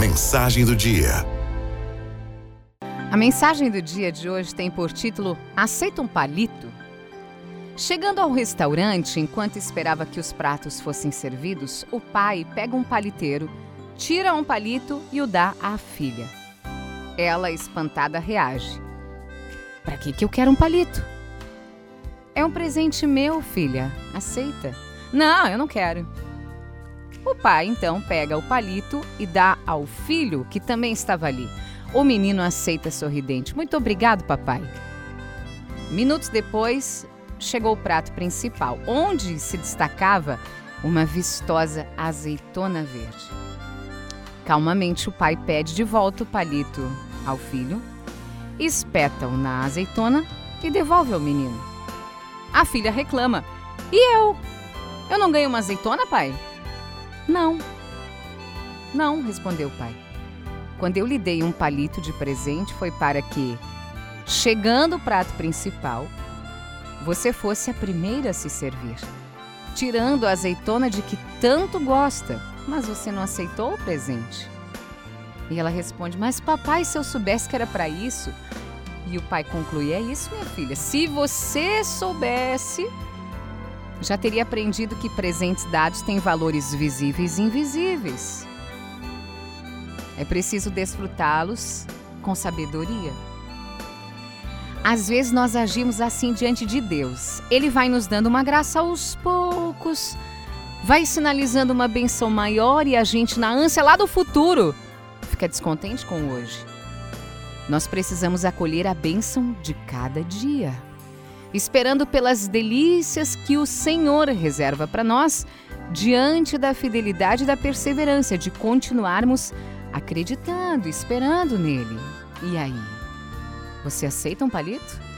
mensagem do dia. A mensagem do dia de hoje tem por título Aceita um palito? Chegando ao restaurante, enquanto esperava que os pratos fossem servidos, o pai pega um paliteiro, tira um palito e o dá à filha. Ela, espantada, reage. Para que, que eu quero um palito? É um presente meu, filha. Aceita. Não, eu não quero. O pai então pega o palito e dá ao filho, que também estava ali. O menino aceita sorridente. Muito obrigado, papai. Minutos depois, chegou o prato principal, onde se destacava uma vistosa azeitona verde. Calmamente, o pai pede de volta o palito ao filho, espeta-o na azeitona e devolve ao menino. A filha reclama: E eu? Eu não ganho uma azeitona, pai? Não. Não, respondeu o pai. Quando eu lhe dei um palito de presente foi para que, chegando o prato principal, você fosse a primeira a se servir, tirando a azeitona de que tanto gosta, mas você não aceitou o presente. E ela responde: Mas papai, se eu soubesse que era para isso. E o pai conclui: É isso, minha filha. Se você soubesse, já teria aprendido que presentes dados têm valores visíveis e invisíveis. É preciso desfrutá-los com sabedoria. Às vezes nós agimos assim diante de Deus. Ele vai nos dando uma graça aos poucos, vai sinalizando uma benção maior e a gente, na ânsia lá do futuro, fica descontente com hoje. Nós precisamos acolher a bênção de cada dia esperando pelas delícias que o Senhor reserva para nós, diante da fidelidade e da perseverança de continuarmos acreditando, esperando nele. E aí? Você aceita um palito?